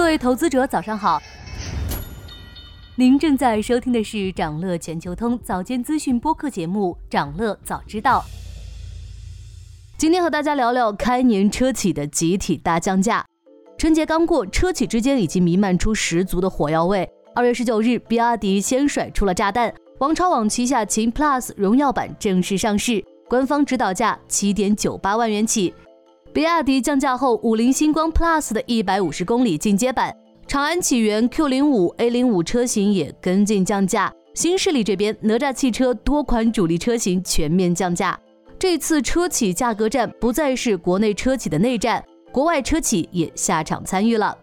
各位投资者，早上好。您正在收听的是长乐全球通早间资讯播客节目《长乐早知道》。今天和大家聊聊开年车企的集体大降价。春节刚过，车企之间已经弥漫出十足的火药味。二月十九日，比亚迪先甩出了炸弹，王朝网旗下秦 Plus 荣耀版正式上市，官方指导价七点九八万元起。比亚迪降价后，五菱星光 Plus 的一百五十公里进阶版，长安启源 Q 零五、A 零五车型也跟进降价。新势力这边，哪吒汽车多款主力车型全面降价。这次车企价格战不再是国内车企的内战，国外车企也下场参与了。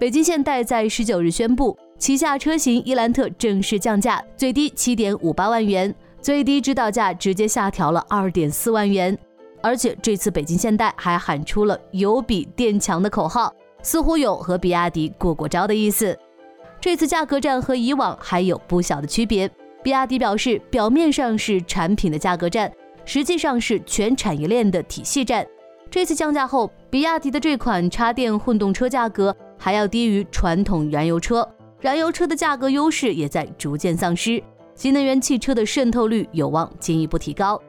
北京现代在十九日宣布，旗下车型伊兰特正式降价，最低七点五八万元，最低指导价直接下调了二点四万元。而且这次北京现代还喊出了“有比电强”的口号，似乎有和比亚迪过过招的意思。这次价格战和以往还有不小的区别。比亚迪表示，表面上是产品的价格战，实际上是全产业链的体系战。这次降价后，比亚迪的这款插电混动车价格还要低于传统燃油车，燃油车的价格优势也在逐渐丧失，新能源汽车的渗透率有望进一步提高。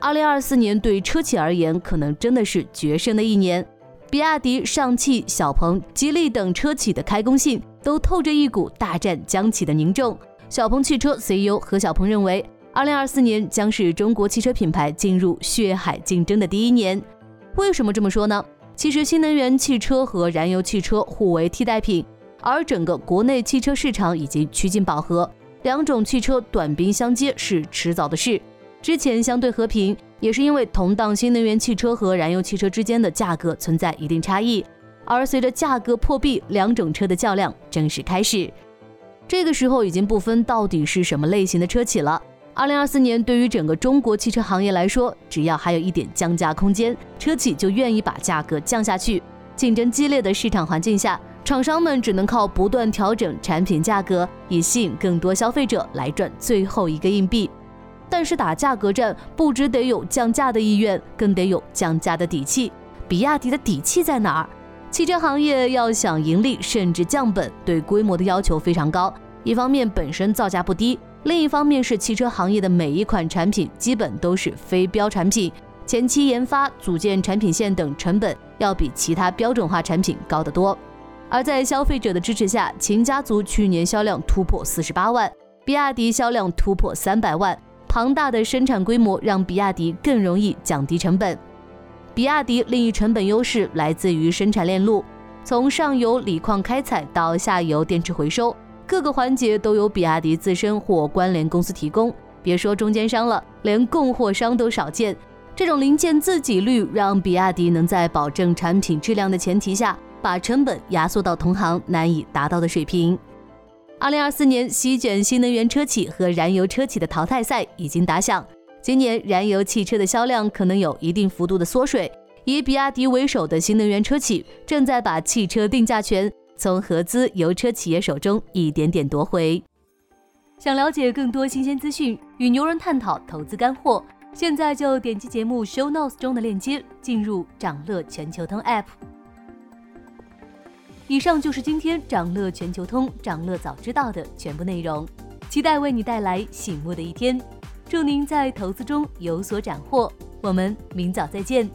二零二四年对车企而言，可能真的是决胜的一年。比亚迪、上汽、小鹏、吉利等车企的开工信都透着一股大战将起的凝重。小鹏汽车 CEO 何小鹏认为，二零二四年将是中国汽车品牌进入血海竞争的第一年。为什么这么说呢？其实，新能源汽车和燃油汽车互为替代品，而整个国内汽车市场已经趋近饱和，两种汽车短兵相接是迟早的事。之前相对和平，也是因为同档新能源汽车和燃油汽车之间的价格存在一定差异。而随着价格破壁，两种车的较量正式开始。这个时候已经不分到底是什么类型的车企了。二零二四年对于整个中国汽车行业来说，只要还有一点降价空间，车企就愿意把价格降下去。竞争激烈的市场环境下，厂商们只能靠不断调整产品价格，以吸引更多消费者来赚最后一个硬币。但是打价格战，不只得有降价的意愿，更得有降价的底气。比亚迪的底气在哪儿？汽车行业要想盈利，甚至降本，对规模的要求非常高。一方面本身造价不低，另一方面是汽车行业的每一款产品基本都是非标产品，前期研发、组建产品线等成本要比其他标准化产品高得多。而在消费者的支持下，秦家族去年销量突破四十八万，比亚迪销量突破三百万。庞大的生产规模让比亚迪更容易降低成本。比亚迪另一成本优势来自于生产链路，从上游锂矿开采到下游电池回收，各个环节都由比亚迪自身或关联公司提供。别说中间商了，连供货商都少见。这种零件自给率让比亚迪能在保证产品质量的前提下，把成本压缩到同行难以达到的水平。二零二四年席卷新能源车企和燃油车企的淘汰赛已经打响。今年燃油汽车的销量可能有一定幅度的缩水，以比亚迪为首的新能源车企正在把汽车定价权从合资油车企业手中一点点夺回。想了解更多新鲜资讯，与牛人探讨投资干货，现在就点击节目 show notes 中的链接，进入掌乐全球通 app。以上就是今天掌乐全球通、掌乐早知道的全部内容，期待为你带来醒目的一天。祝您在投资中有所斩获，我们明早再见。